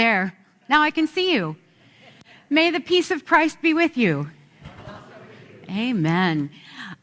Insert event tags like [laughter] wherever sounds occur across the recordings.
There. Now I can see you. May the peace of Christ be with you. Amen.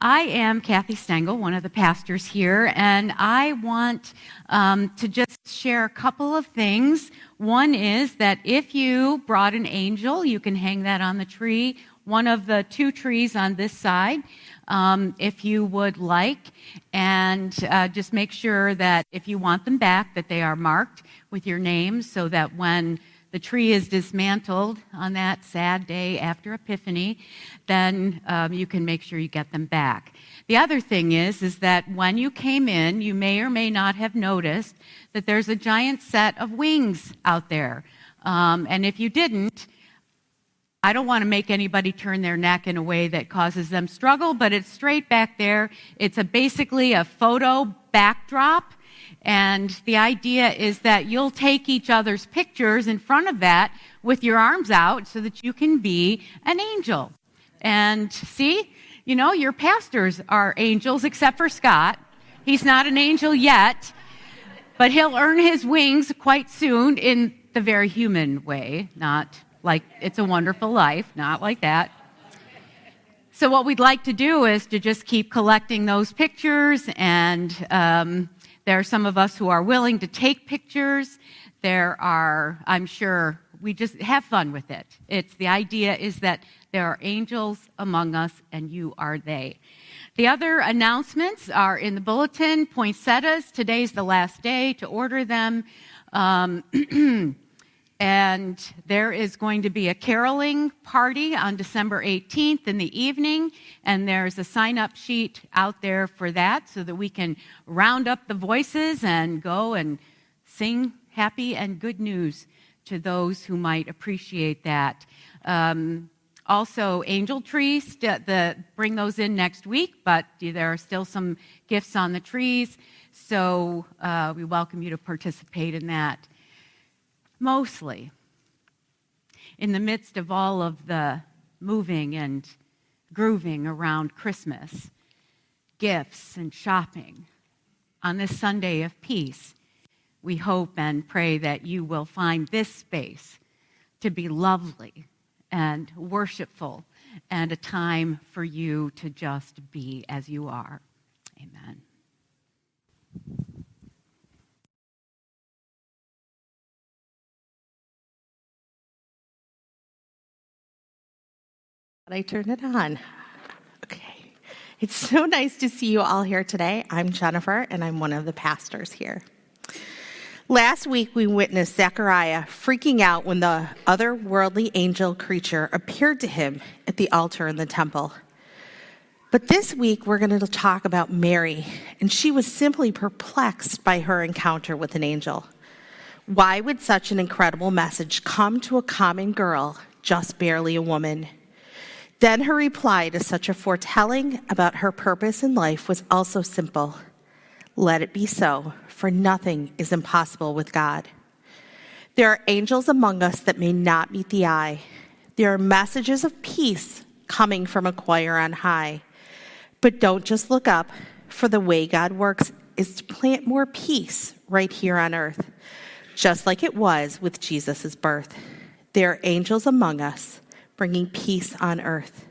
I am Kathy Stengel, one of the pastors here, and I want um, to just share a couple of things. One is that if you brought an angel, you can hang that on the tree, one of the two trees on this side, um, if you would like, and uh, just make sure that if you want them back, that they are marked with your name, so that when the tree is dismantled on that sad day after Epiphany, then um, you can make sure you get them back. The other thing is, is that when you came in, you may or may not have noticed that there's a giant set of wings out there. Um, and if you didn't, I don't want to make anybody turn their neck in a way that causes them struggle, but it's straight back there. It's a, basically a photo backdrop and the idea is that you'll take each other's pictures in front of that with your arms out so that you can be an angel. And see, you know, your pastors are angels except for Scott. He's not an angel yet, but he'll earn his wings quite soon in the very human way, not like it's a wonderful life, not like that. So, what we'd like to do is to just keep collecting those pictures and um, there are some of us who are willing to take pictures. There are, I'm sure, we just have fun with it. It's the idea is that there are angels among us and you are they. The other announcements are in the bulletin, poinsettias. Today's the last day to order them. Um, [clears throat] And there is going to be a caroling party on December 18th in the evening. And there's a sign up sheet out there for that so that we can round up the voices and go and sing happy and good news to those who might appreciate that. Um, also, angel trees, the, bring those in next week, but there are still some gifts on the trees. So uh, we welcome you to participate in that mostly in the midst of all of the moving and grooving around Christmas, gifts and shopping. On this Sunday of peace, we hope and pray that you will find this space to be lovely and worshipful and a time for you to just be as you are. Amen. I turn it on. Okay. It's so nice to see you all here today. I'm Jennifer, and I'm one of the pastors here. Last week, we witnessed Zechariah freaking out when the otherworldly angel creature appeared to him at the altar in the temple. But this week, we're going to talk about Mary, and she was simply perplexed by her encounter with an angel. Why would such an incredible message come to a common girl, just barely a woman? Then her reply to such a foretelling about her purpose in life was also simple Let it be so, for nothing is impossible with God. There are angels among us that may not meet the eye. There are messages of peace coming from a choir on high. But don't just look up, for the way God works is to plant more peace right here on earth, just like it was with Jesus' birth. There are angels among us bringing peace on earth.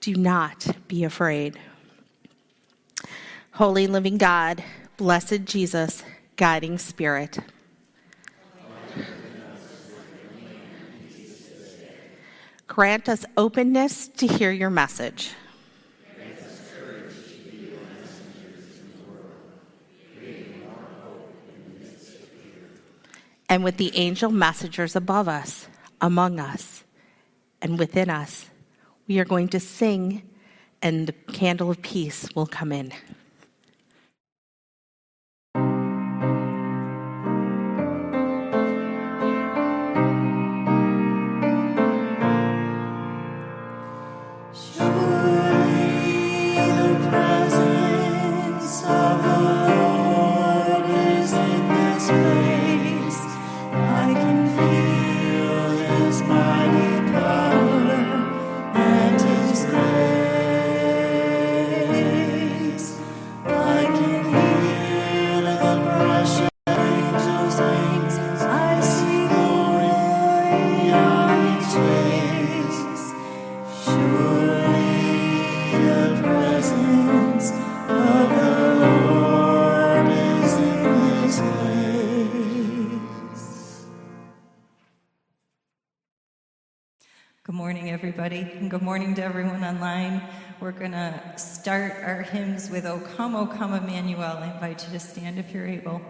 Do not be afraid. Holy living God, blessed Jesus, guiding spirit. Grant us openness to hear your message. And with the angel messengers above us, among us, and within us, we are going to sing, and the candle of peace will come in. Morning to everyone online. We're going to start our hymns with O Come, O Come, Emmanuel. I invite you to stand if you're able.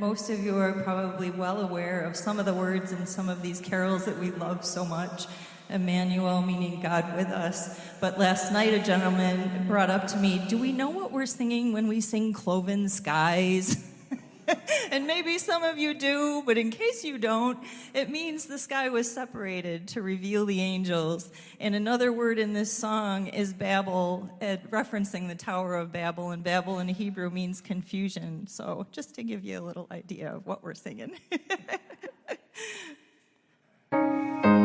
Most of you are probably well aware of some of the words in some of these carols that we love so much. Emmanuel, meaning God with us. But last night, a gentleman brought up to me, Do we know what we're singing when we sing Cloven Skies? [laughs] and maybe some of you do, but in case you don't, it means the sky was separated to reveal the angels. And another word in this song is Babel, eh, referencing the Tower of Babel, and Babel in Hebrew means confusion. So just to give you a little idea of what we're singing. [laughs]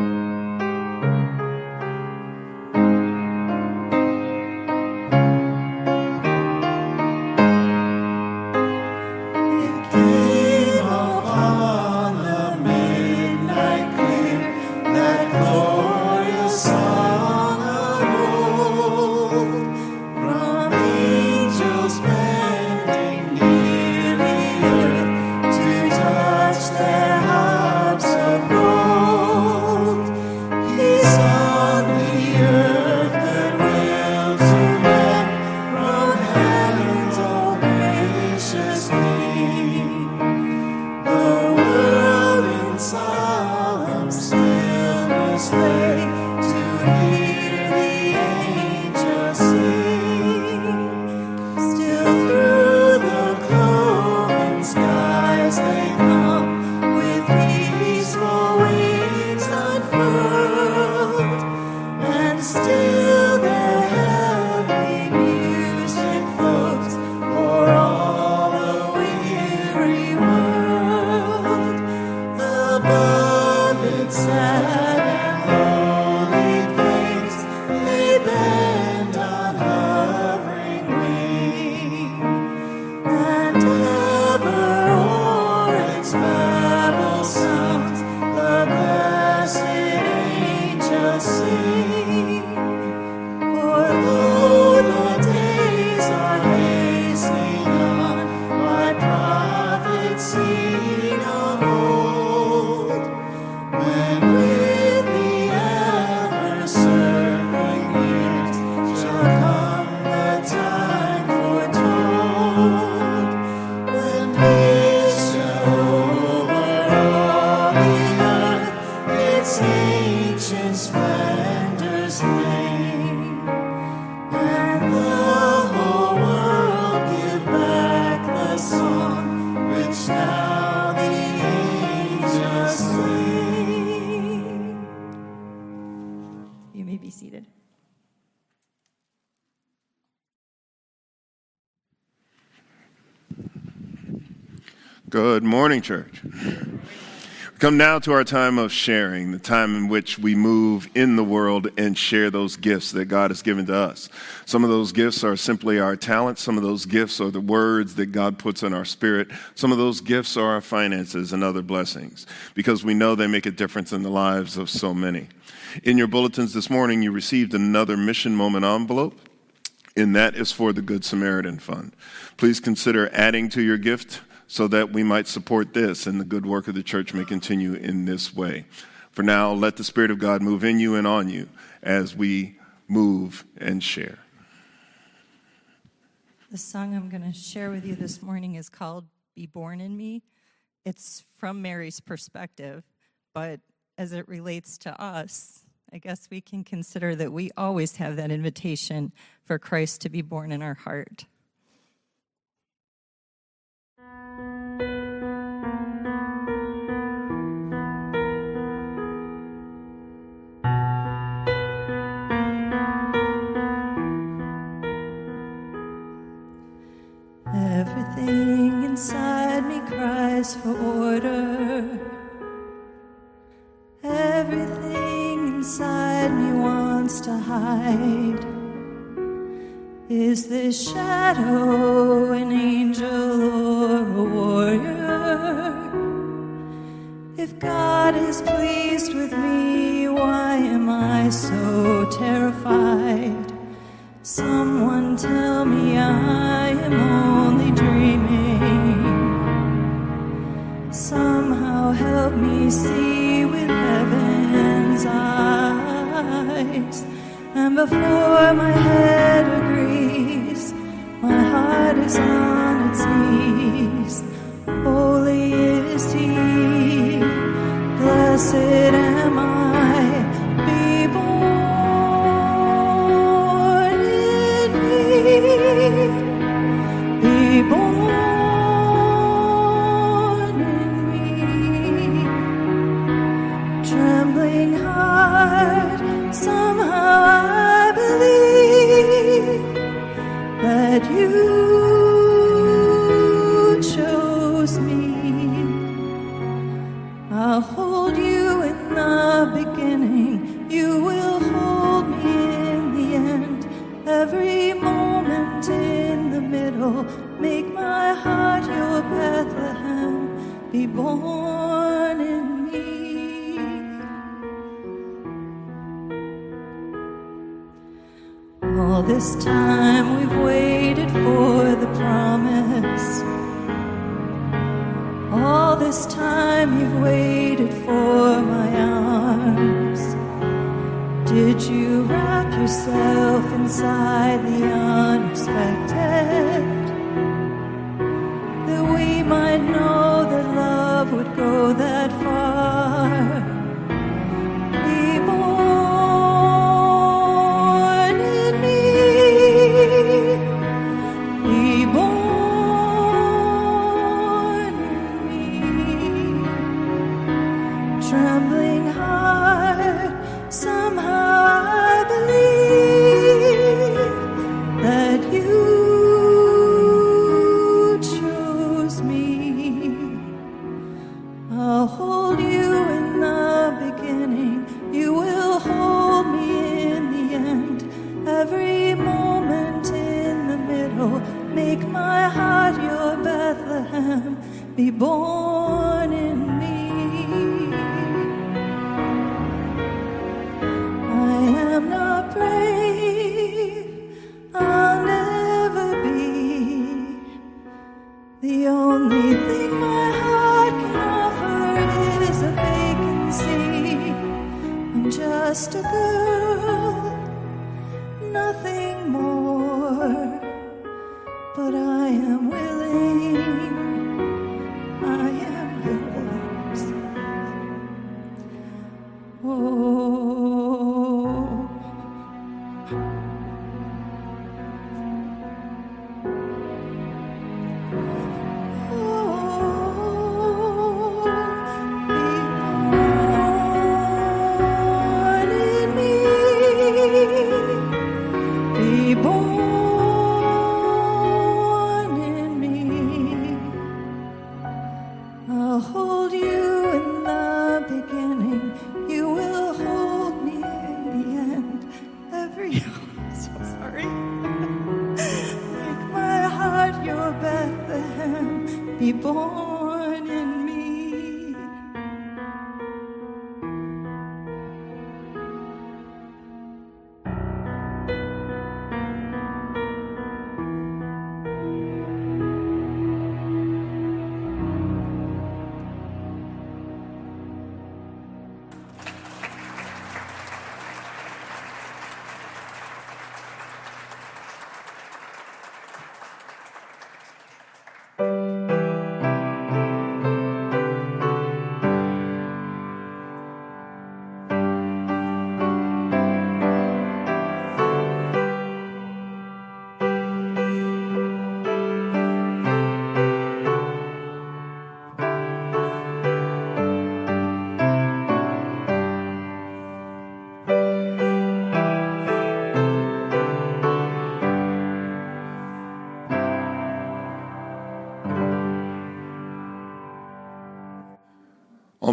morning, church. We come now to our time of sharing, the time in which we move in the world and share those gifts that God has given to us. Some of those gifts are simply our talents. Some of those gifts are the words that God puts in our spirit. Some of those gifts are our finances and other blessings because we know they make a difference in the lives of so many. In your bulletins this morning, you received another Mission Moment envelope and that is for the Good Samaritan Fund. Please consider adding to your gift so that we might support this and the good work of the church may continue in this way. For now, let the Spirit of God move in you and on you as we move and share. The song I'm going to share with you this morning is called Be Born in Me. It's from Mary's perspective, but as it relates to us, I guess we can consider that we always have that invitation for Christ to be born in our heart. Inside me cries for order. Everything inside me wants to hide. Is this shadow an angel or a warrior? If God is pleased with me, why am I so terrified? Someone tell me I am only Somehow help me see with heaven's eyes. And before my head agrees, my heart is on its knees. Holy is He, blessed am I. born in me. All this time we've waited for the promise. All this time you've waited for my arms. Did you wrap yourself inside the unexpected? Be born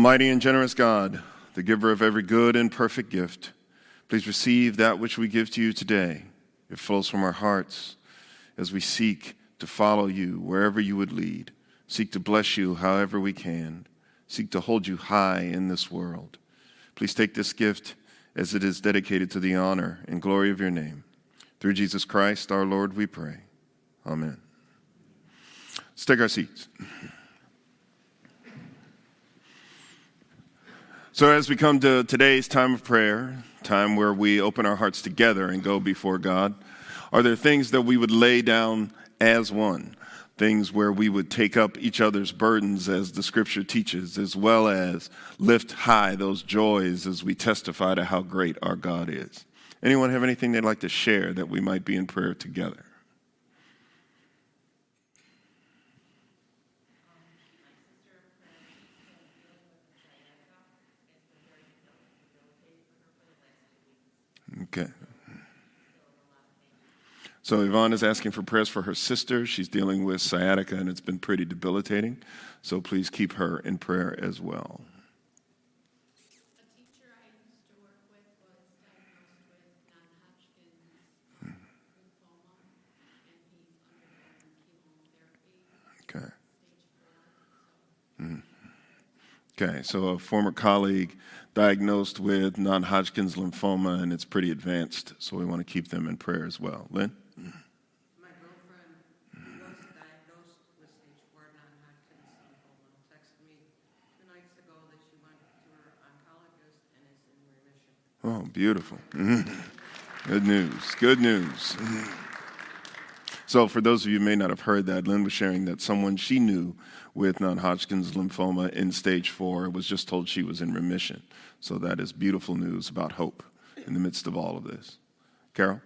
Almighty and generous God, the giver of every good and perfect gift, please receive that which we give to you today. It flows from our hearts as we seek to follow you wherever you would lead, seek to bless you however we can, seek to hold you high in this world. Please take this gift as it is dedicated to the honor and glory of your name. Through Jesus Christ our Lord, we pray. Amen. Let's take our seats. So, as we come to today's time of prayer, time where we open our hearts together and go before God, are there things that we would lay down as one? Things where we would take up each other's burdens as the scripture teaches, as well as lift high those joys as we testify to how great our God is. Anyone have anything they'd like to share that we might be in prayer together? Okay. So Yvonne is asking for prayers for her sister. She's dealing with sciatica and it's been pretty debilitating. So please keep her in prayer as well. Okay. Mm. Okay, so a former colleague diagnosed with non Hodgkin's lymphoma, and it's pretty advanced, so we want to keep them in prayer as well. Lynn? My girlfriend was diagnosed with stage four non-Hodgkin's lymphoma texted me two nights ago that she went to her oncologist and is in remission. Oh, beautiful. [laughs] Good news. Good news. So, for those of you who may not have heard that, Lynn was sharing that someone she knew with non Hodgkin's lymphoma in stage four was just told she was in remission. So, that is beautiful news about hope in the midst of all of this. Carol?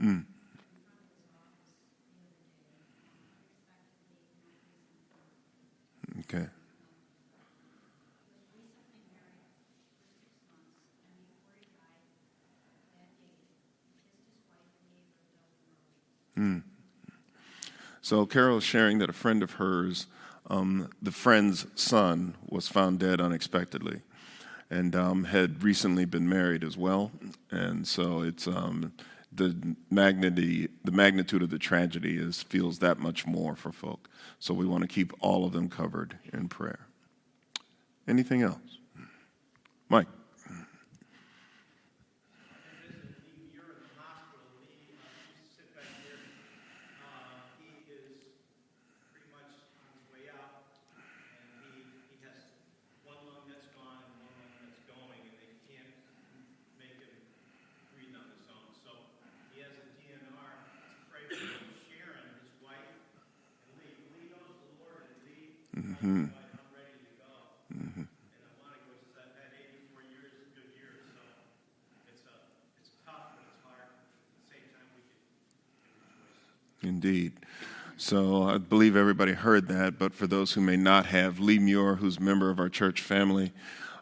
Mm. Okay. Mm. So Carol is sharing that a friend of hers, um, the friend's son, was found dead unexpectedly, and um, had recently been married as well. And so it's um, the magnitude the magnitude of the tragedy is feels that much more for folk. So we want to keep all of them covered in prayer. Anything else, Mike? Indeed. So I believe everybody heard that, but for those who may not have, Lee Muir, who's a member of our church family,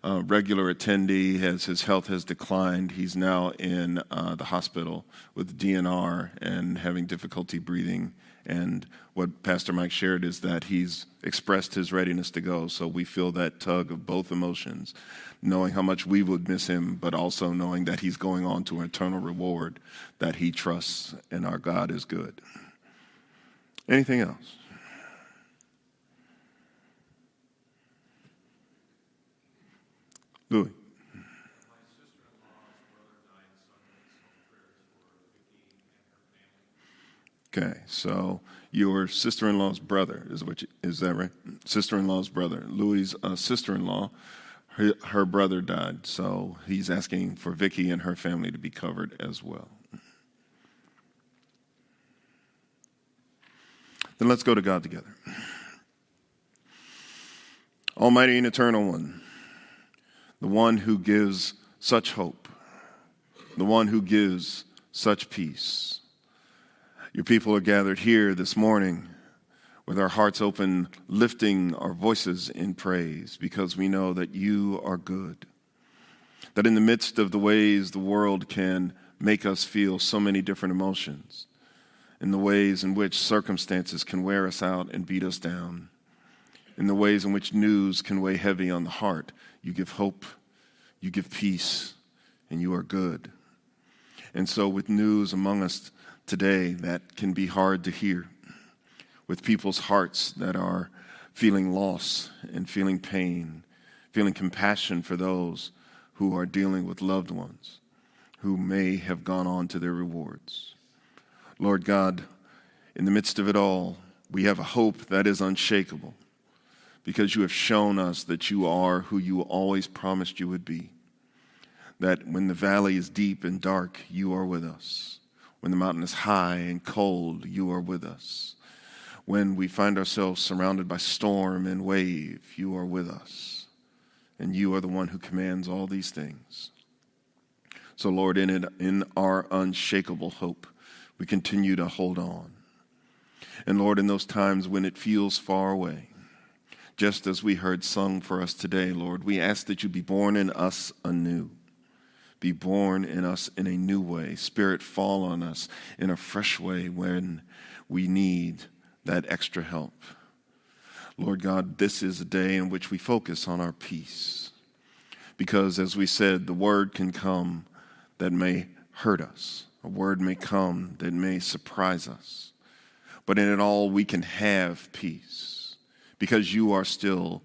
uh, regular attendee, as his health has declined, he's now in uh, the hospital with DNR and having difficulty breathing And what Pastor Mike shared is that he's expressed his readiness to go. So we feel that tug of both emotions, knowing how much we would miss him, but also knowing that he's going on to an eternal reward that he trusts and our God is good. Anything else? Louis. Okay, so your sister-in-law's brother is you, is that right? Sister-in-law's brother, Louis' uh, sister-in-law, her, her brother died, so he's asking for Vicky and her family to be covered as well. Then let's go to God together. Almighty and eternal one, the one who gives such hope, the one who gives such peace. Your people are gathered here this morning with our hearts open, lifting our voices in praise because we know that you are good. That in the midst of the ways the world can make us feel so many different emotions, in the ways in which circumstances can wear us out and beat us down, in the ways in which news can weigh heavy on the heart, you give hope, you give peace, and you are good. And so, with news among us today that can be hard to hear, with people's hearts that are feeling loss and feeling pain, feeling compassion for those who are dealing with loved ones who may have gone on to their rewards. Lord God, in the midst of it all, we have a hope that is unshakable because you have shown us that you are who you always promised you would be. That when the valley is deep and dark, you are with us. When the mountain is high and cold, you are with us. When we find ourselves surrounded by storm and wave, you are with us. And you are the one who commands all these things. So, Lord, in it, in our unshakable hope, we continue to hold on. And Lord, in those times when it feels far away, just as we heard sung for us today, Lord, we ask that you be born in us anew. Be born in us in a new way. Spirit, fall on us in a fresh way when we need that extra help. Lord God, this is a day in which we focus on our peace. Because, as we said, the word can come that may hurt us a word may come that may surprise us. But in it all, we can have peace because you are still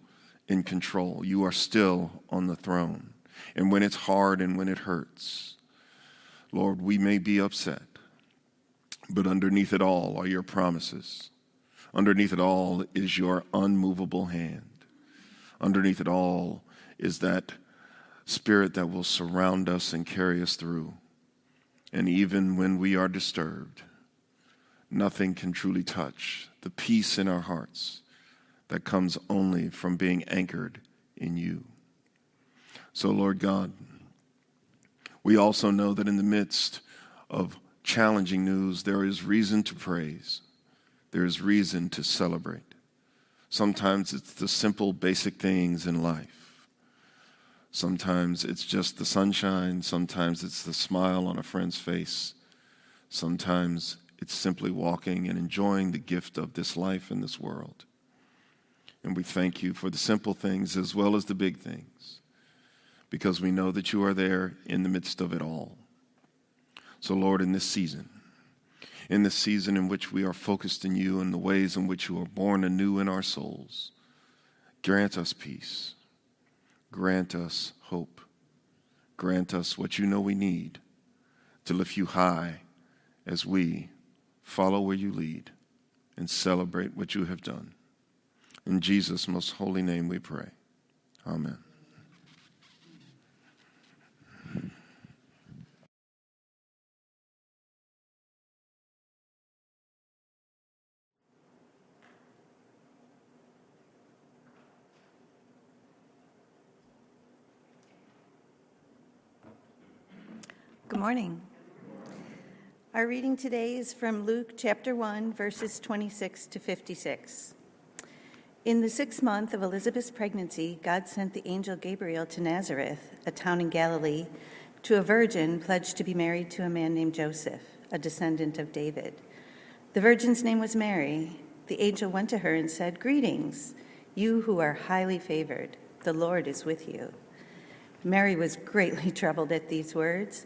in control. You are still on the throne. And when it's hard and when it hurts, Lord, we may be upset. But underneath it all are your promises. Underneath it all is your unmovable hand. Underneath it all is that spirit that will surround us and carry us through. And even when we are disturbed, nothing can truly touch the peace in our hearts that comes only from being anchored in you. So, Lord God, we also know that in the midst of challenging news, there is reason to praise, there is reason to celebrate. Sometimes it's the simple, basic things in life. Sometimes it's just the sunshine. Sometimes it's the smile on a friend's face. Sometimes it's simply walking and enjoying the gift of this life in this world. And we thank you for the simple things as well as the big things because we know that you are there in the midst of it all. So, Lord, in this season, in this season in which we are focused in you and the ways in which you are born anew in our souls, grant us peace. Grant us hope. Grant us what you know we need to lift you high as we follow where you lead and celebrate what you have done. In Jesus' most holy name we pray. Amen. Morning. Our reading today is from Luke chapter 1, verses 26 to 56. In the sixth month of Elizabeth's pregnancy, God sent the angel Gabriel to Nazareth, a town in Galilee, to a virgin pledged to be married to a man named Joseph, a descendant of David. The virgin's name was Mary. The angel went to her and said, Greetings, you who are highly favored. The Lord is with you. Mary was greatly [laughs] troubled at these words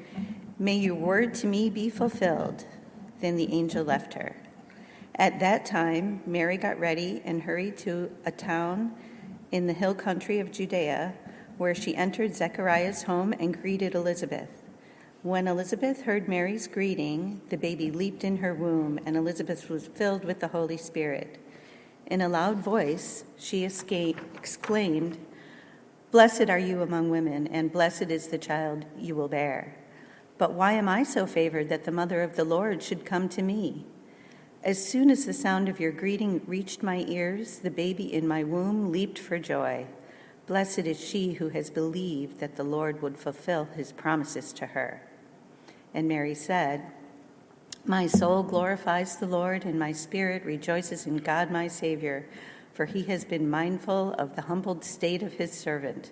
May your word to me be fulfilled. Then the angel left her. At that time, Mary got ready and hurried to a town in the hill country of Judea, where she entered Zechariah's home and greeted Elizabeth. When Elizabeth heard Mary's greeting, the baby leaped in her womb, and Elizabeth was filled with the Holy Spirit. In a loud voice, she exclaimed, Blessed are you among women, and blessed is the child you will bear. But why am I so favored that the mother of the Lord should come to me? As soon as the sound of your greeting reached my ears, the baby in my womb leaped for joy. Blessed is she who has believed that the Lord would fulfill his promises to her. And Mary said, My soul glorifies the Lord, and my spirit rejoices in God my Savior, for he has been mindful of the humbled state of his servant.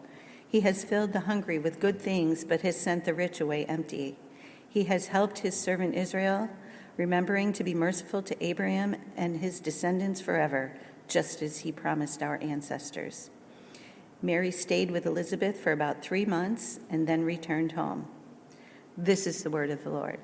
He has filled the hungry with good things, but has sent the rich away empty. He has helped his servant Israel remembering to be merciful to Abraham and his descendants forever, just as he promised our ancestors. Mary stayed with Elizabeth for about three months and then returned home. This is the word of the Lord.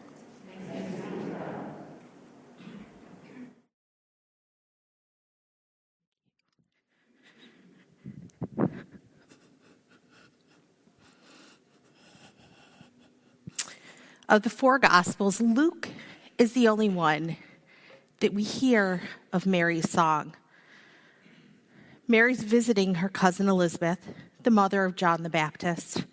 Of the four Gospels, Luke is the only one that we hear of Mary's song. Mary's visiting her cousin Elizabeth, the mother of John the Baptist.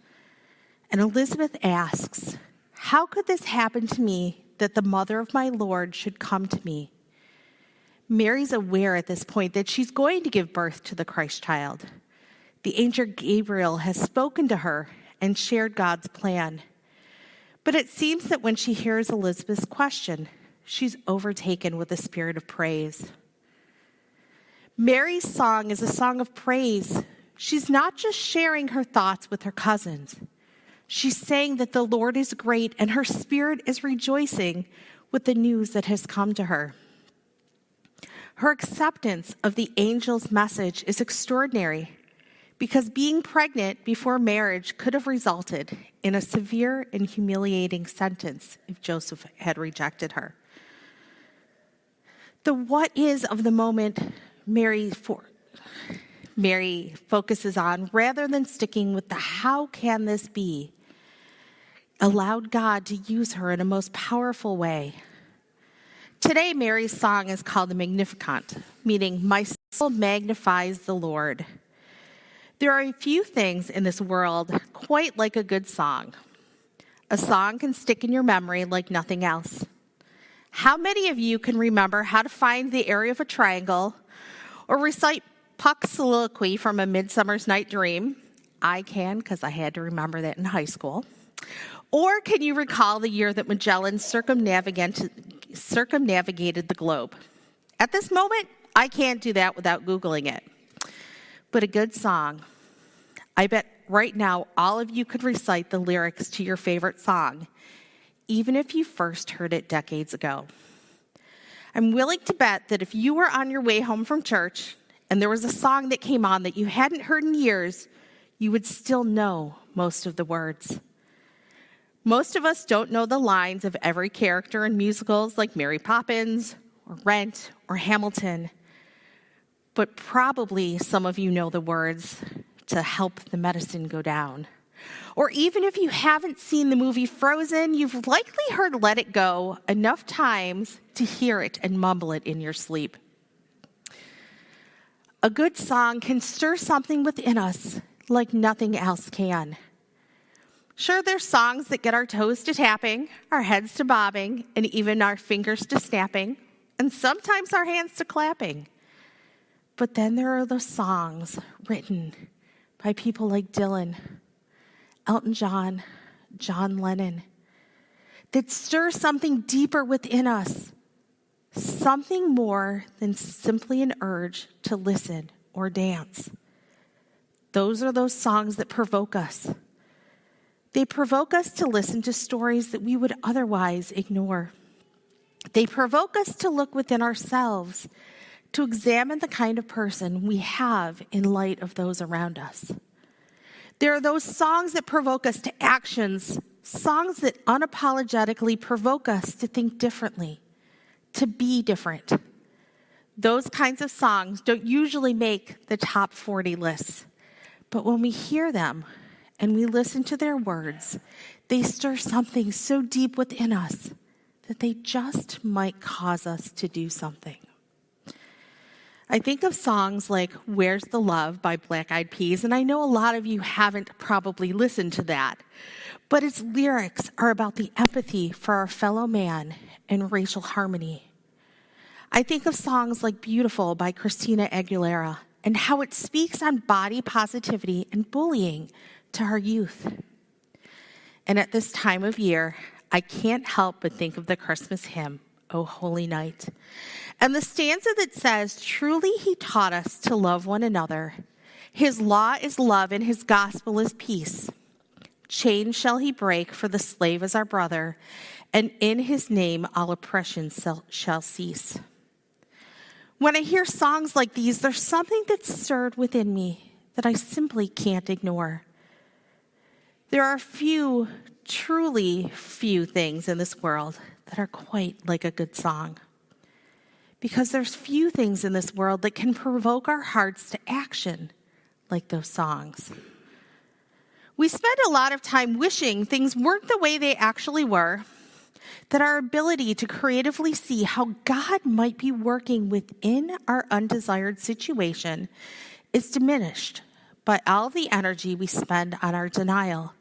And Elizabeth asks, How could this happen to me that the mother of my Lord should come to me? Mary's aware at this point that she's going to give birth to the Christ child. The angel Gabriel has spoken to her and shared God's plan. But it seems that when she hears Elizabeth's question, she's overtaken with a spirit of praise. Mary's song is a song of praise. She's not just sharing her thoughts with her cousins. She's saying that the Lord is great and her spirit is rejoicing with the news that has come to her. Her acceptance of the angel's message is extraordinary because being pregnant before marriage could have resulted in a severe and humiliating sentence if Joseph had rejected her. The what is of the moment Mary for Mary focuses on rather than sticking with the how can this be allowed God to use her in a most powerful way. Today Mary's song is called the Magnificat, meaning my soul magnifies the Lord. There are a few things in this world quite like a good song. A song can stick in your memory like nothing else. How many of you can remember how to find the area of a triangle or recite Puck's soliloquy from A Midsummer's Night Dream? I can because I had to remember that in high school. Or can you recall the year that Magellan circumnavigated, the globe? At this moment, I can't do that without Googling it. But a good song. I bet right now all of you could recite the lyrics to your favorite song, even if you first heard it decades ago. I'm willing to bet that if you were on your way home from church and there was a song that came on that you hadn't heard in years, you would still know most of the words. Most of us don't know the lines of every character in musicals like Mary Poppins or Rent or Hamilton, but probably some of you know the words to help the medicine go down. Or even if you haven't seen the movie Frozen, you've likely heard Let It Go enough times to hear it and mumble it in your sleep. A good song can stir something within us like nothing else can. Sure, there's songs that get our toes to tapping, our heads to bobbing, and even our fingers to snapping, and sometimes our hands to clapping. But then there are those songs written by people like Dylan, Elton John, John Lennon, that stir something deeper within us, something more than simply an urge to listen or dance. Those are those songs that provoke us they provoke us to listen to stories that we would otherwise ignore. They provoke us to look within ourselves, to examine the kind of person we have in light of those around us. There are those songs that provoke us to actions, songs that unapologetically provoke us to think differently, to be different. Those kinds of songs don't usually make the top 40 lists, but when we hear them, and we listen to their words, they stir something so deep within us that they just might cause us to do something. I think of songs like Where's the Love by Black Eyed Peas, and I know a lot of you haven't probably listened to that, but its lyrics are about the empathy for our fellow man and racial harmony. I think of songs like Beautiful by Christina Aguilera and how it speaks on body positivity and bullying to our youth. And at this time of year, I can't help but think of the Christmas hymn, O Holy Night, and the stanza that says, Truly he taught us to love one another. His law is love, and his gospel is peace. Chains shall he break, for the slave is our brother, and in his name all oppression shall cease. When I hear songs like these, there's something that's stirred within me that I simply can't ignore. There are few, truly few things in this world that are quite like a good song. Because there's few things in this world that can provoke our hearts to action like those songs. We spend a lot of time wishing things weren't the way they actually were, that our ability to creatively see how God might be working within our undesired situation is diminished by all the energy we spend on our denial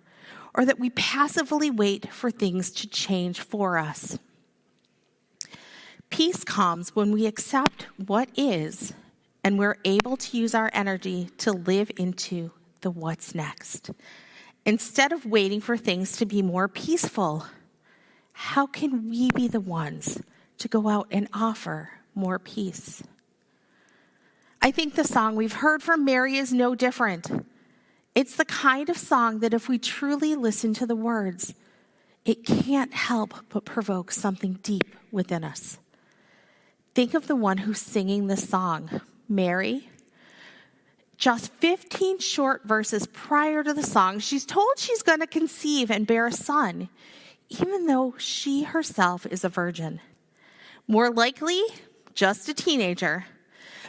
or that we passively wait for things to change for us. Peace comes when we accept what is and we're able to use our energy to live into the what's next. Instead of waiting for things to be more peaceful, how can we be the ones to go out and offer more peace? I think the song we've heard from Mary is no different. It's the kind of song that if we truly listen to the words, it can't help but provoke something deep within us. Think of the one who's singing this song, Mary. Just 15 short verses prior to the song, she's told she's going to conceive and bear a son, even though she herself is a virgin. More likely, just a teenager.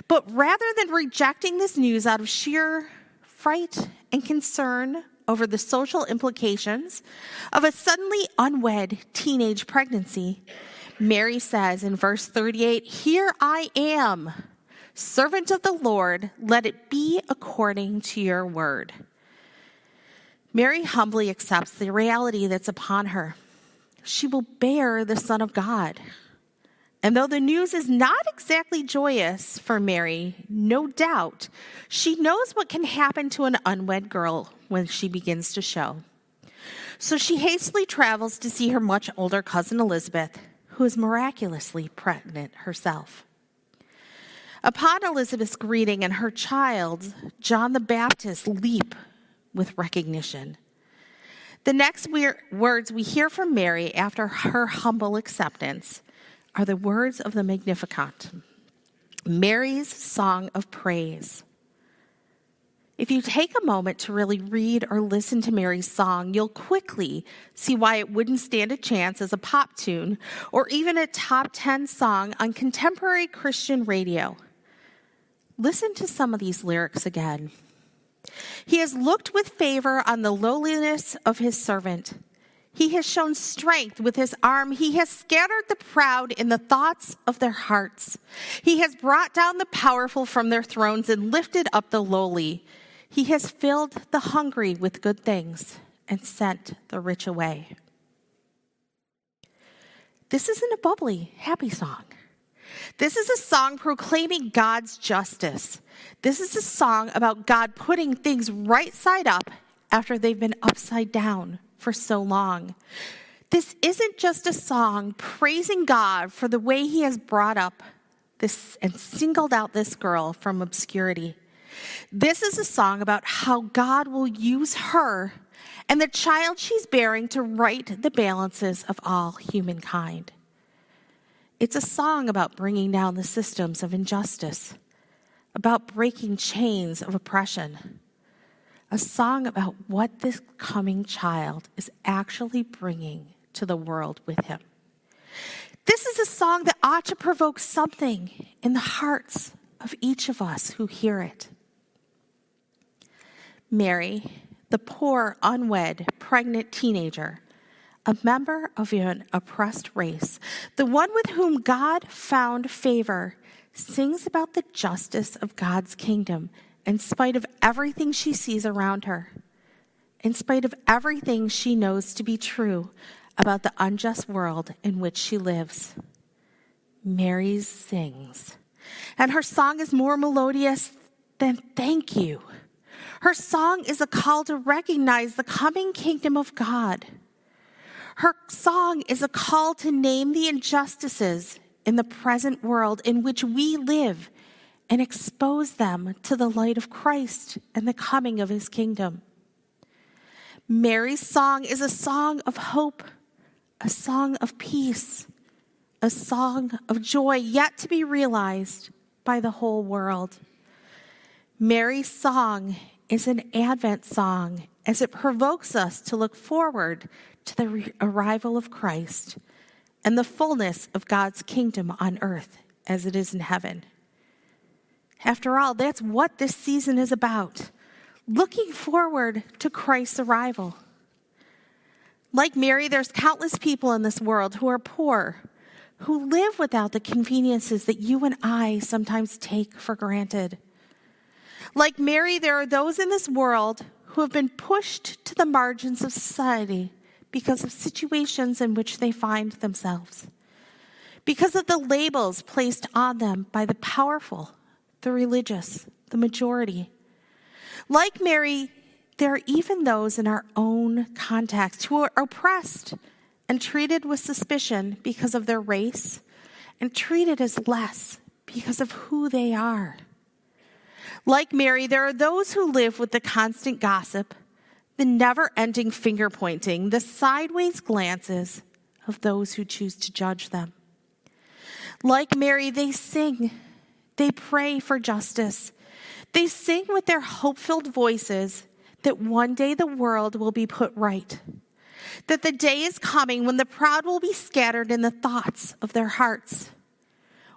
But rather than rejecting this news out of sheer fright and concern over the social implications of a suddenly unwed teenage pregnancy, Mary says in verse 38 Here I am, servant of the Lord, let it be according to your word. Mary humbly accepts the reality that's upon her. She will bear the Son of God. And though the news is not exactly joyous for Mary, no doubt she knows what can happen to an unwed girl when she begins to show. So she hastily travels to see her much older cousin Elizabeth, who is miraculously pregnant herself. Upon Elizabeth's greeting and her child, John the Baptist leap with recognition. The next words we hear from Mary after her humble acceptance are the words of the Magnificat Mary's song of praise. If you take a moment to really read or listen to Mary's song, you'll quickly see why it wouldn't stand a chance as a pop tune or even a top 10 song on contemporary Christian radio. Listen to some of these lyrics again. He has looked with favor on the lowliness of his servant. He has shown strength with his arm. He has scattered the proud in the thoughts of their hearts. He has brought down the powerful from their thrones and lifted up the lowly. He has filled the hungry with good things and sent the rich away. This isn't a bubbly, happy song. This is a song proclaiming God's justice. This is a song about God putting things right side up after they've been upside down for so long. This isn't just a song praising God for the way He has brought up this and singled out this girl from obscurity. This is a song about how God will use her and the child she's bearing to right the balances of all humankind. It's a song about bringing down the systems of injustice, about breaking chains of oppression, a song about what this coming child is actually bringing to the world with him. This is a song that ought to provoke something in the hearts of each of us who hear it. Mary, the poor, unwed, pregnant teenager, a member of an oppressed race, the one with whom God found favor, sings about the justice of God's kingdom in spite of everything she sees around her, in spite of everything she knows to be true about the unjust world in which she lives. Mary sings, and her song is more melodious than thank you. Her song is a call to recognize the coming kingdom of God. Her song is a call to name the injustices in the present world in which we live and expose them to the light of Christ and the coming of his kingdom. Mary's song is a song of hope, a song of peace, a song of joy yet to be realized by the whole world. Mary's song is an Advent song as it provokes us to look forward to the re- arrival of Christ and the fullness of God's kingdom on earth as it is in heaven. After all, that's what this season is about looking forward to Christ's arrival. Like Mary, there's countless people in this world who are poor, who live without the conveniences that you and I sometimes take for granted. Like Mary, there are those in this world who have been pushed to the margins of society because of situations in which they find themselves, because of the labels placed on them by the powerful the religious, the majority. Like Mary, there are even those in our own context who are oppressed and treated with suspicion because of their race and treated as less because of who they are. Like Mary, there are those who live with the constant gossip, the never ending finger pointing, the sideways glances of those who choose to judge them. Like Mary, they sing they pray for justice. They sing with their hope filled voices that one day the world will be put right. That the day is coming when the proud will be scattered in the thoughts of their hearts.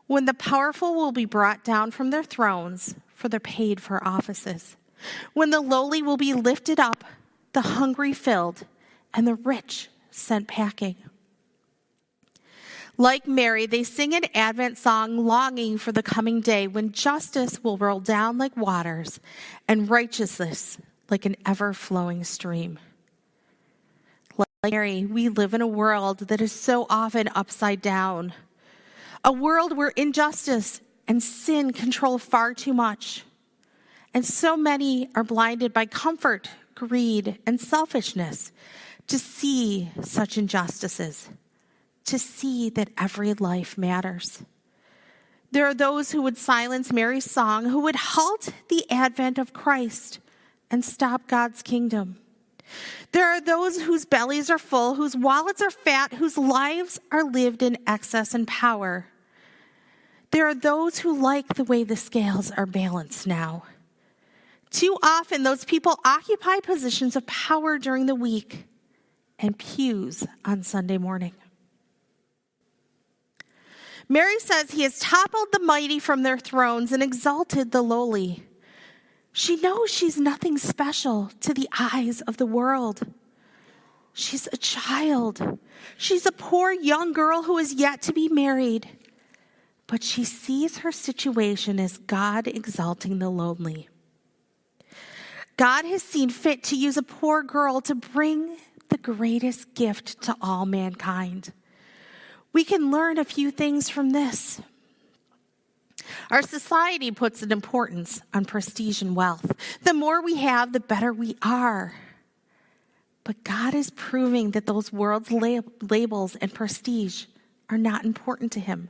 When the powerful will be brought down from their thrones for their paid for offices. When the lowly will be lifted up, the hungry filled, and the rich sent packing. Like Mary, they sing an Advent song longing for the coming day when justice will roll down like waters and righteousness like an ever flowing stream. Like Mary, we live in a world that is so often upside down, a world where injustice and sin control far too much. And so many are blinded by comfort, greed, and selfishness to see such injustices to see that every life matters. There are those who would silence Mary's song, who would halt the advent of Christ and stop God's kingdom. There are those whose bellies are full, whose wallets are fat, whose lives are lived in excess and power. There are those who like the way the scales are balanced now. Too often, those people occupy positions of power during the week and pews on Sunday morning. Mary says he has toppled the mighty from their thrones and exalted the lowly. She knows she's nothing special to the eyes of the world. She's a child. She's a poor young girl who is yet to be married. But she sees her situation as God exalting the lonely. God has seen fit to use a poor girl to bring the greatest gift to all mankind. We can learn a few things from this. Our society puts an importance on prestige and wealth. The more we have, the better we are. But God is proving that those world's lab- labels and prestige are not important to Him.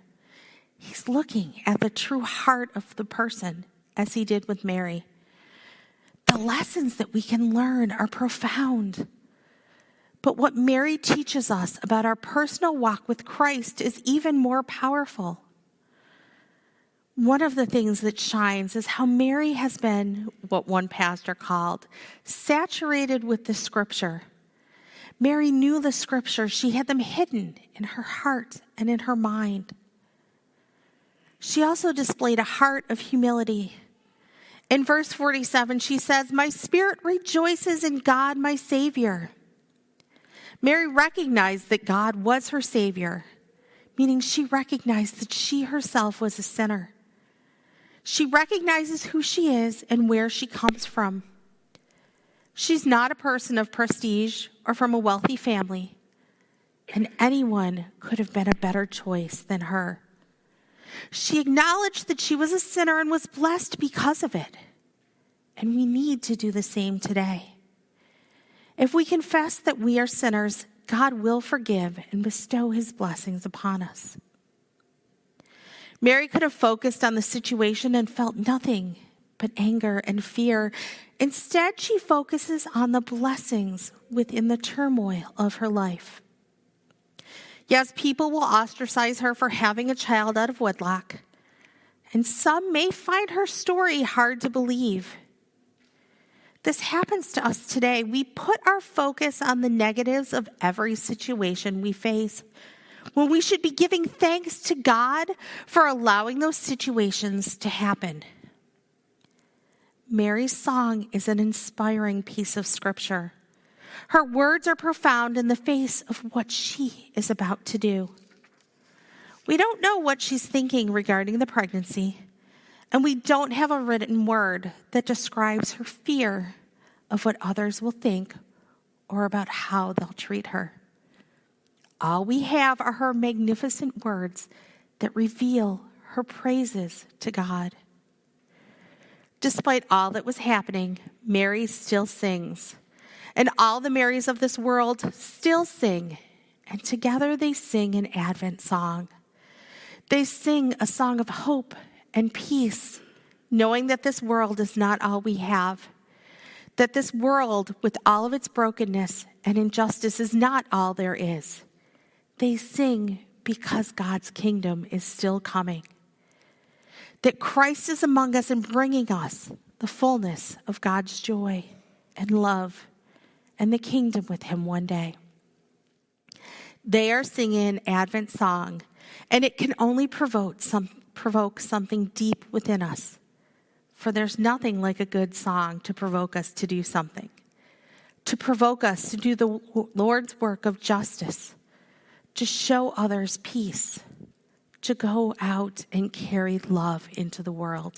He's looking at the true heart of the person, as He did with Mary. The lessons that we can learn are profound. But what Mary teaches us about our personal walk with Christ is even more powerful. One of the things that shines is how Mary has been, what one pastor called, saturated with the scripture. Mary knew the scripture, she had them hidden in her heart and in her mind. She also displayed a heart of humility. In verse 47, she says, My spirit rejoices in God, my Savior. Mary recognized that God was her Savior, meaning she recognized that she herself was a sinner. She recognizes who she is and where she comes from. She's not a person of prestige or from a wealthy family, and anyone could have been a better choice than her. She acknowledged that she was a sinner and was blessed because of it. And we need to do the same today. If we confess that we are sinners, God will forgive and bestow his blessings upon us. Mary could have focused on the situation and felt nothing but anger and fear. Instead, she focuses on the blessings within the turmoil of her life. Yes, people will ostracize her for having a child out of wedlock, and some may find her story hard to believe. This happens to us today. We put our focus on the negatives of every situation we face when we should be giving thanks to God for allowing those situations to happen. Mary's song is an inspiring piece of scripture. Her words are profound in the face of what she is about to do. We don't know what she's thinking regarding the pregnancy, and we don't have a written word that describes her fear of what others will think or about how they'll treat her. All we have are her magnificent words that reveal her praises to God. Despite all that was happening, Mary still sings. And all the Marys of this world still sing, and together they sing an Advent song. They sing a song of hope and peace, knowing that this world is not all we have, that this world, with all of its brokenness and injustice, is not all there is. They sing because God's kingdom is still coming, that Christ is among us and bringing us the fullness of God's joy and love and the kingdom with him one day. They are singing Advent song, and it can only provoke, some, provoke something deep within us. For there's nothing like a good song to provoke us to do something, to provoke us to do the Lord's work of justice, to show others peace, to go out and carry love into the world.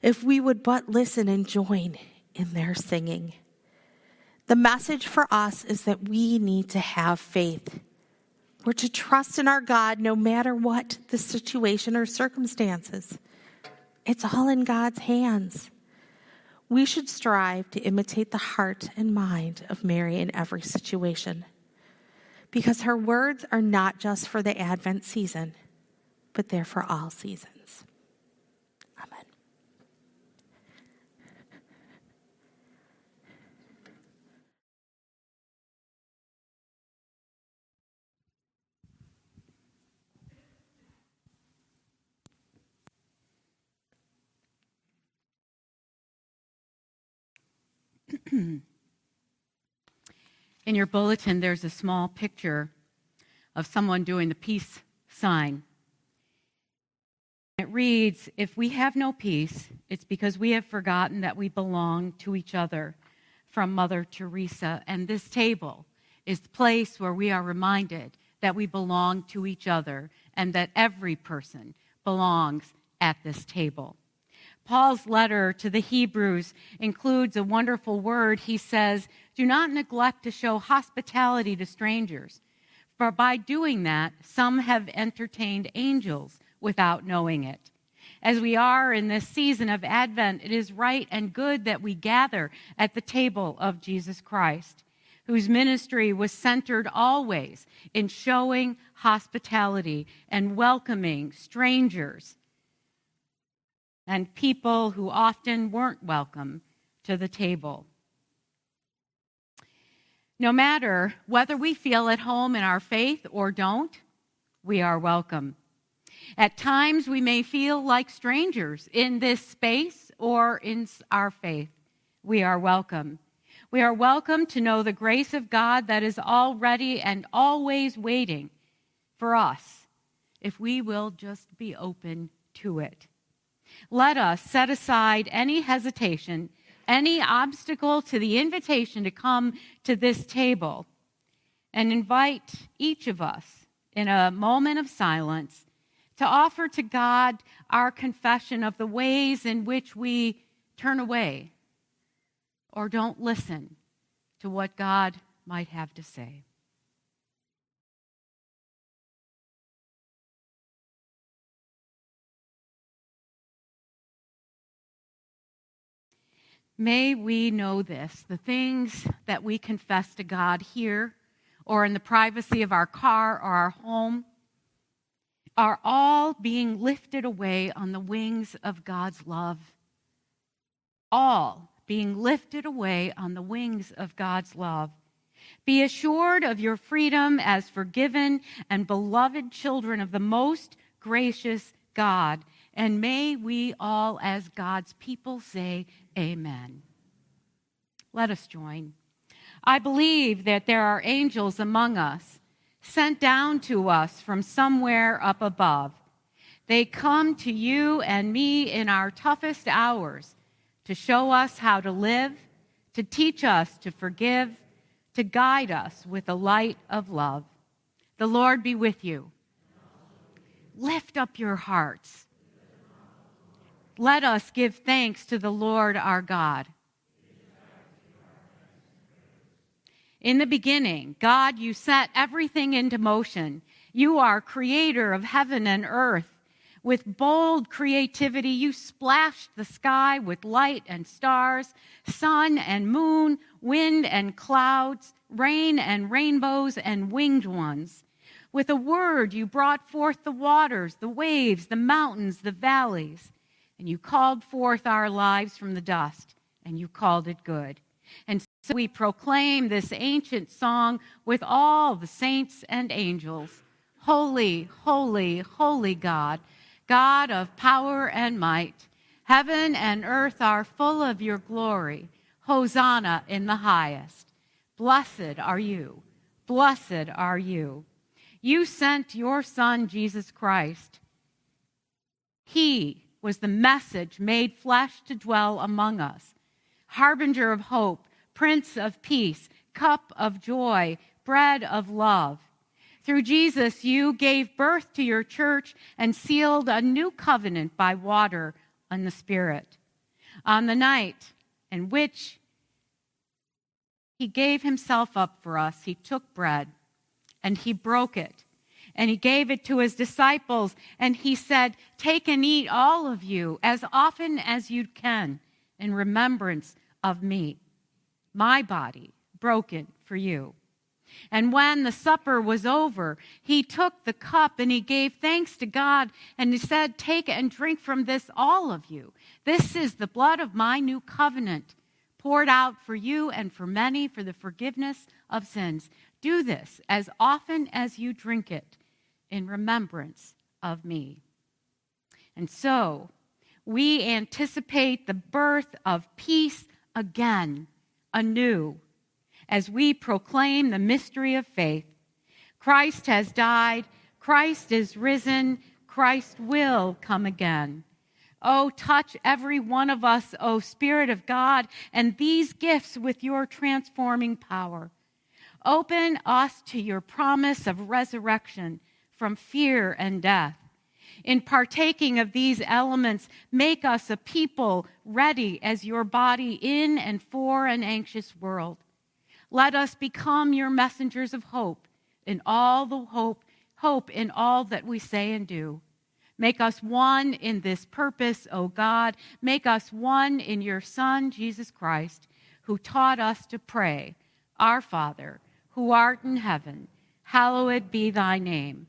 If we would but listen and join in their singing. The message for us is that we need to have faith. We're to trust in our God no matter what the situation or circumstances. It's all in God's hands. We should strive to imitate the heart and mind of Mary in every situation because her words are not just for the Advent season, but they're for all seasons. Amen. Hmm. In your bulletin, there's a small picture of someone doing the peace sign. It reads If we have no peace, it's because we have forgotten that we belong to each other, from Mother Teresa. And this table is the place where we are reminded that we belong to each other and that every person belongs at this table. Paul's letter to the Hebrews includes a wonderful word. He says, Do not neglect to show hospitality to strangers, for by doing that, some have entertained angels without knowing it. As we are in this season of Advent, it is right and good that we gather at the table of Jesus Christ, whose ministry was centered always in showing hospitality and welcoming strangers and people who often weren't welcome to the table. No matter whether we feel at home in our faith or don't, we are welcome. At times, we may feel like strangers in this space or in our faith. We are welcome. We are welcome to know the grace of God that is already and always waiting for us if we will just be open to it. Let us set aside any hesitation, any obstacle to the invitation to come to this table, and invite each of us in a moment of silence to offer to God our confession of the ways in which we turn away or don't listen to what God might have to say. May we know this the things that we confess to God here or in the privacy of our car or our home are all being lifted away on the wings of God's love. All being lifted away on the wings of God's love. Be assured of your freedom as forgiven and beloved children of the most gracious God. And may we all, as God's people, say, Amen. Let us join. I believe that there are angels among us, sent down to us from somewhere up above. They come to you and me in our toughest hours to show us how to live, to teach us to forgive, to guide us with the light of love. The Lord be with you. Lift up your hearts. Let us give thanks to the Lord our God. In the beginning, God, you set everything into motion. You are creator of heaven and earth. With bold creativity, you splashed the sky with light and stars, sun and moon, wind and clouds, rain and rainbows and winged ones. With a word, you brought forth the waters, the waves, the mountains, the valleys and you called forth our lives from the dust, and you called it good. And so we proclaim this ancient song with all the saints and angels Holy, holy, holy God, God of power and might. Heaven and earth are full of your glory. Hosanna in the highest. Blessed are you. Blessed are you. You sent your Son, Jesus Christ. He was the message made flesh to dwell among us. Harbinger of hope, Prince of peace, cup of joy, bread of love. Through Jesus, you gave birth to your church and sealed a new covenant by water and the Spirit. On the night in which he gave himself up for us, he took bread and he broke it and he gave it to his disciples and he said, Take and eat all of you as often as you can in remembrance of me, my body broken for you. And when the supper was over, he took the cup and he gave thanks to God and he said, Take and drink from this, all of you. This is the blood of my new covenant, poured out for you and for many for the forgiveness of sins. Do this as often as you drink it in remembrance of me. And so, we anticipate the birth of peace again, anew as we proclaim the mystery of faith. Christ has died, Christ is risen, Christ will come again. Oh, touch every one of us, O oh Spirit of God, and these gifts with your transforming power. Open us to your promise of resurrection from fear and death. In partaking of these elements, make us a people ready as your body in and for an anxious world. Let us become your messengers of hope in all the hope, hope in all that we say and do. Make us one in this purpose, O God. Make us one in your Son, Jesus Christ, who taught us to pray, Our Father, who art in heaven, hallowed be thy name.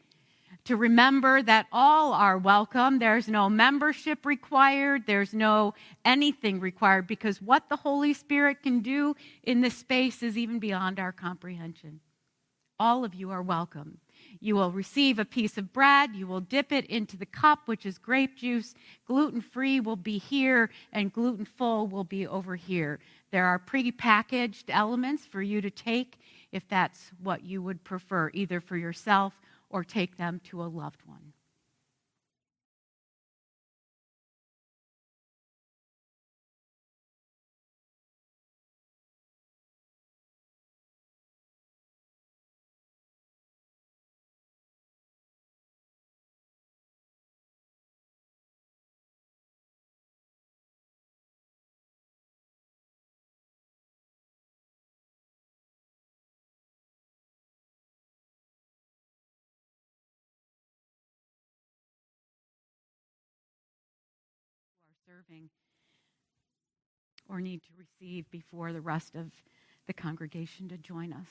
to remember that all are welcome. There's no membership required, there's no anything required because what the Holy Spirit can do in this space is even beyond our comprehension. All of you are welcome. You will receive a piece of bread. You will dip it into the cup, which is grape juice. Gluten free will be here, and gluten full will be over here. There are pre-packaged elements for you to take if that's what you would prefer, either for yourself or take them to a loved one. Serving or need to receive before the rest of the congregation to join us.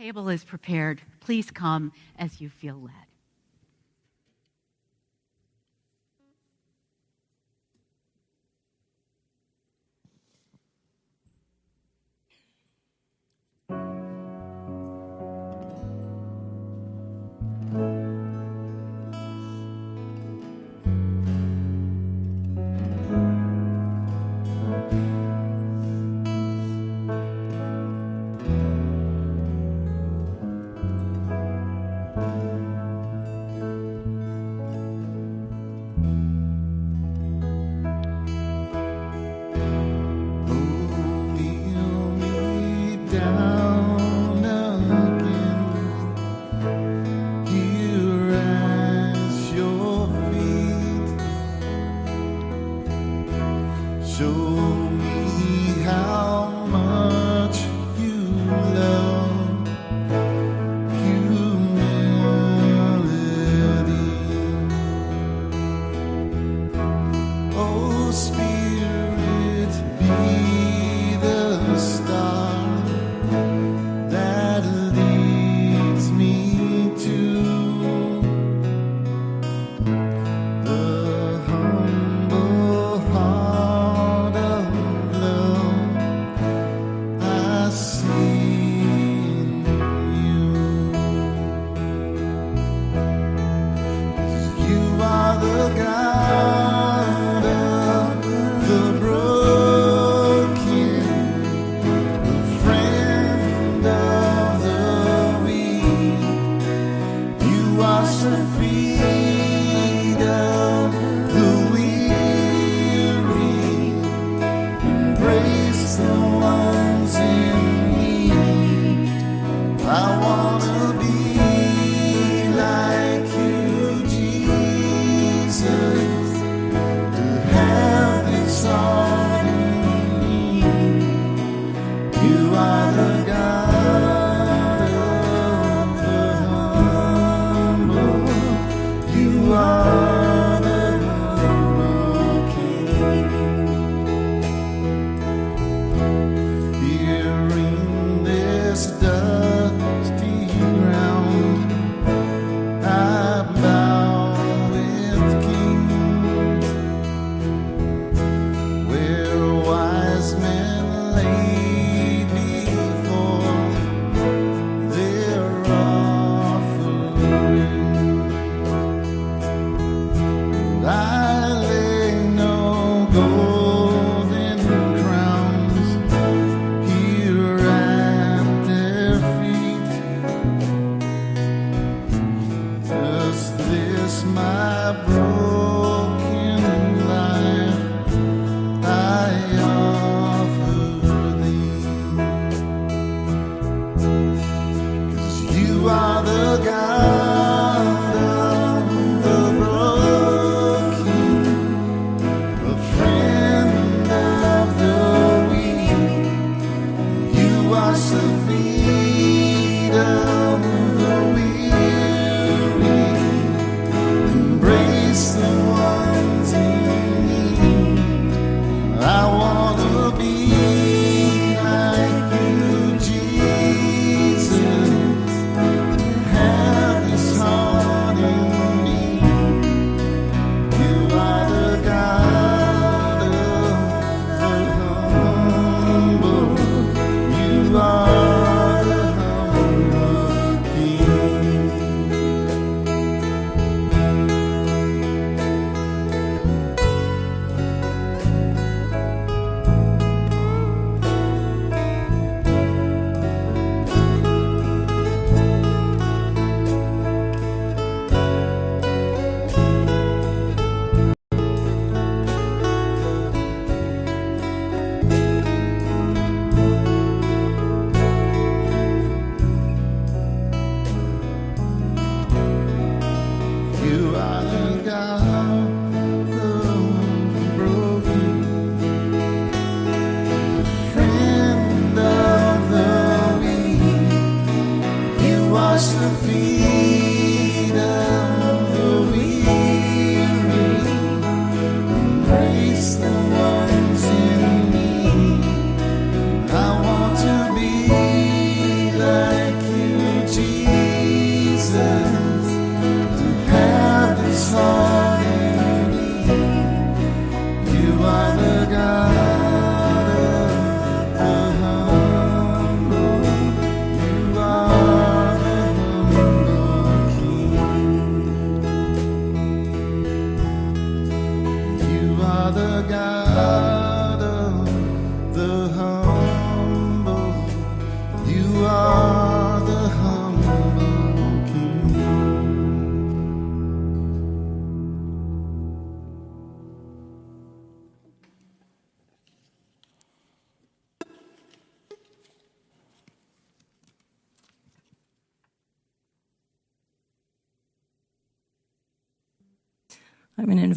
Table is prepared. Please come as you feel led.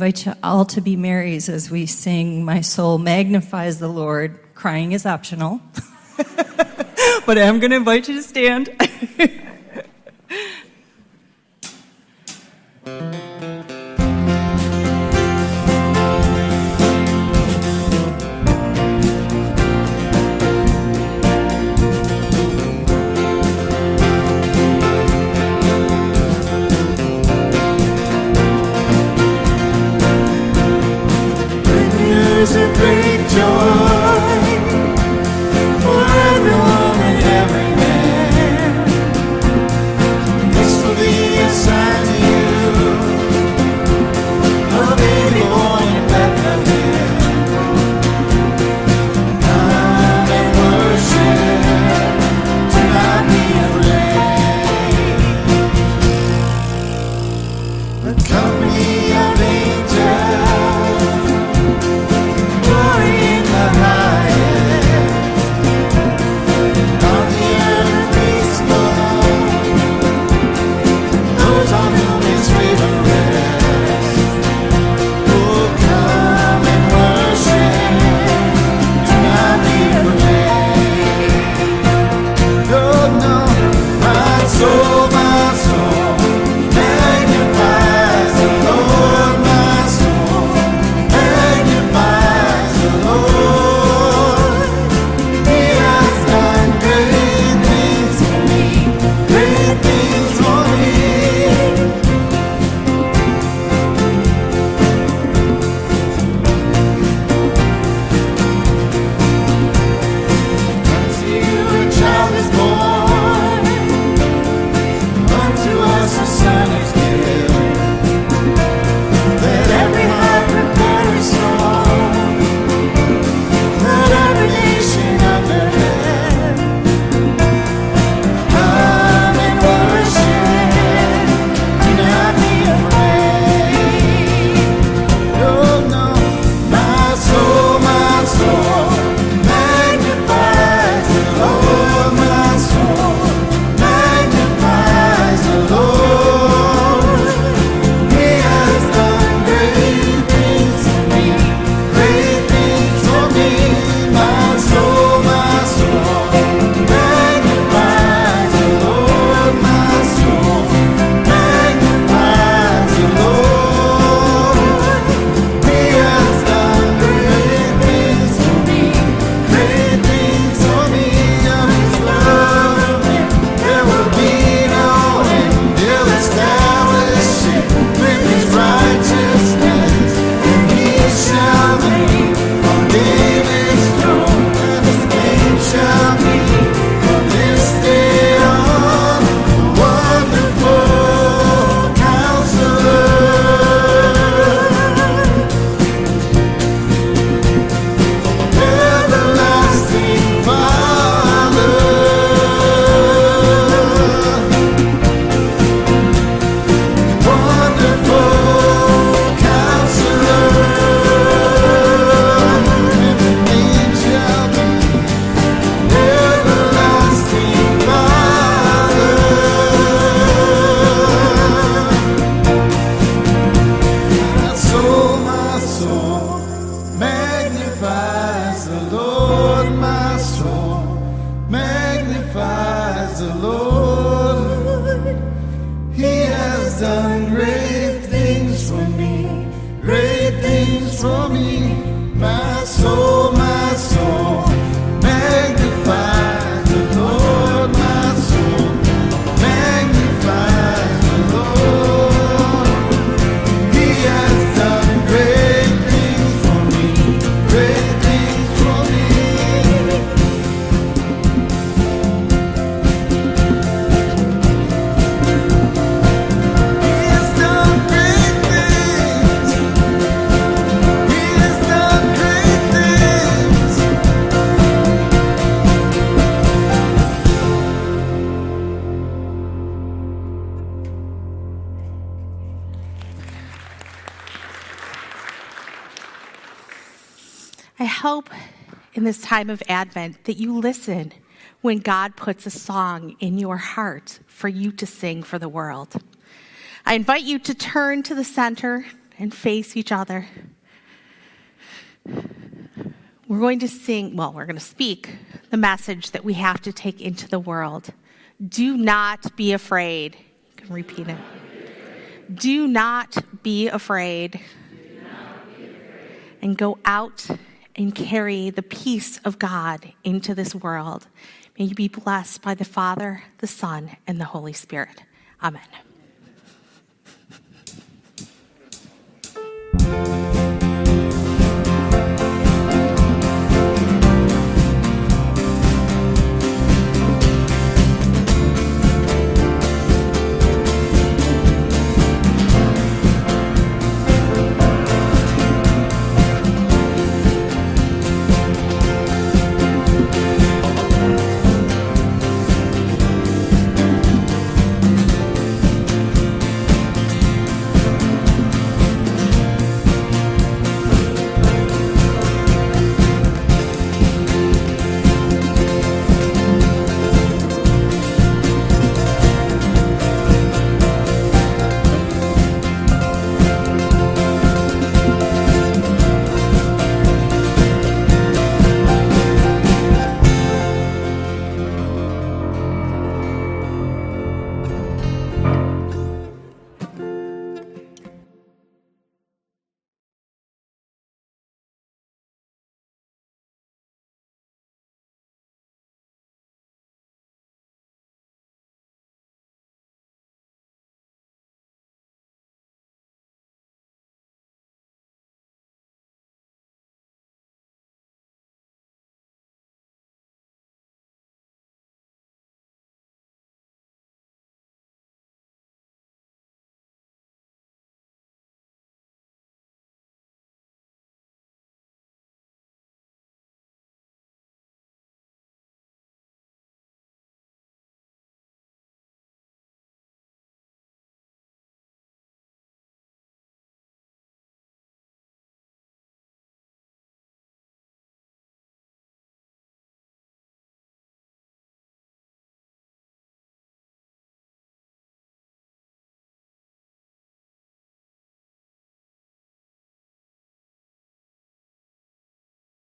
invite you all to be Marys as we sing, My Soul Magnifies the Lord. Crying is optional, [laughs] but I'm going to invite you to stand. [laughs] me, archangel. time of Advent that you listen when God puts a song in your heart for you to sing for the world. I invite you to turn to the center and face each other. We're going to sing, well, we're going to speak the message that we have to take into the world. Do not be afraid. You can repeat it. Do not be afraid. Not be afraid. And go out and carry the peace of God into this world. May you be blessed by the Father, the Son, and the Holy Spirit. Amen.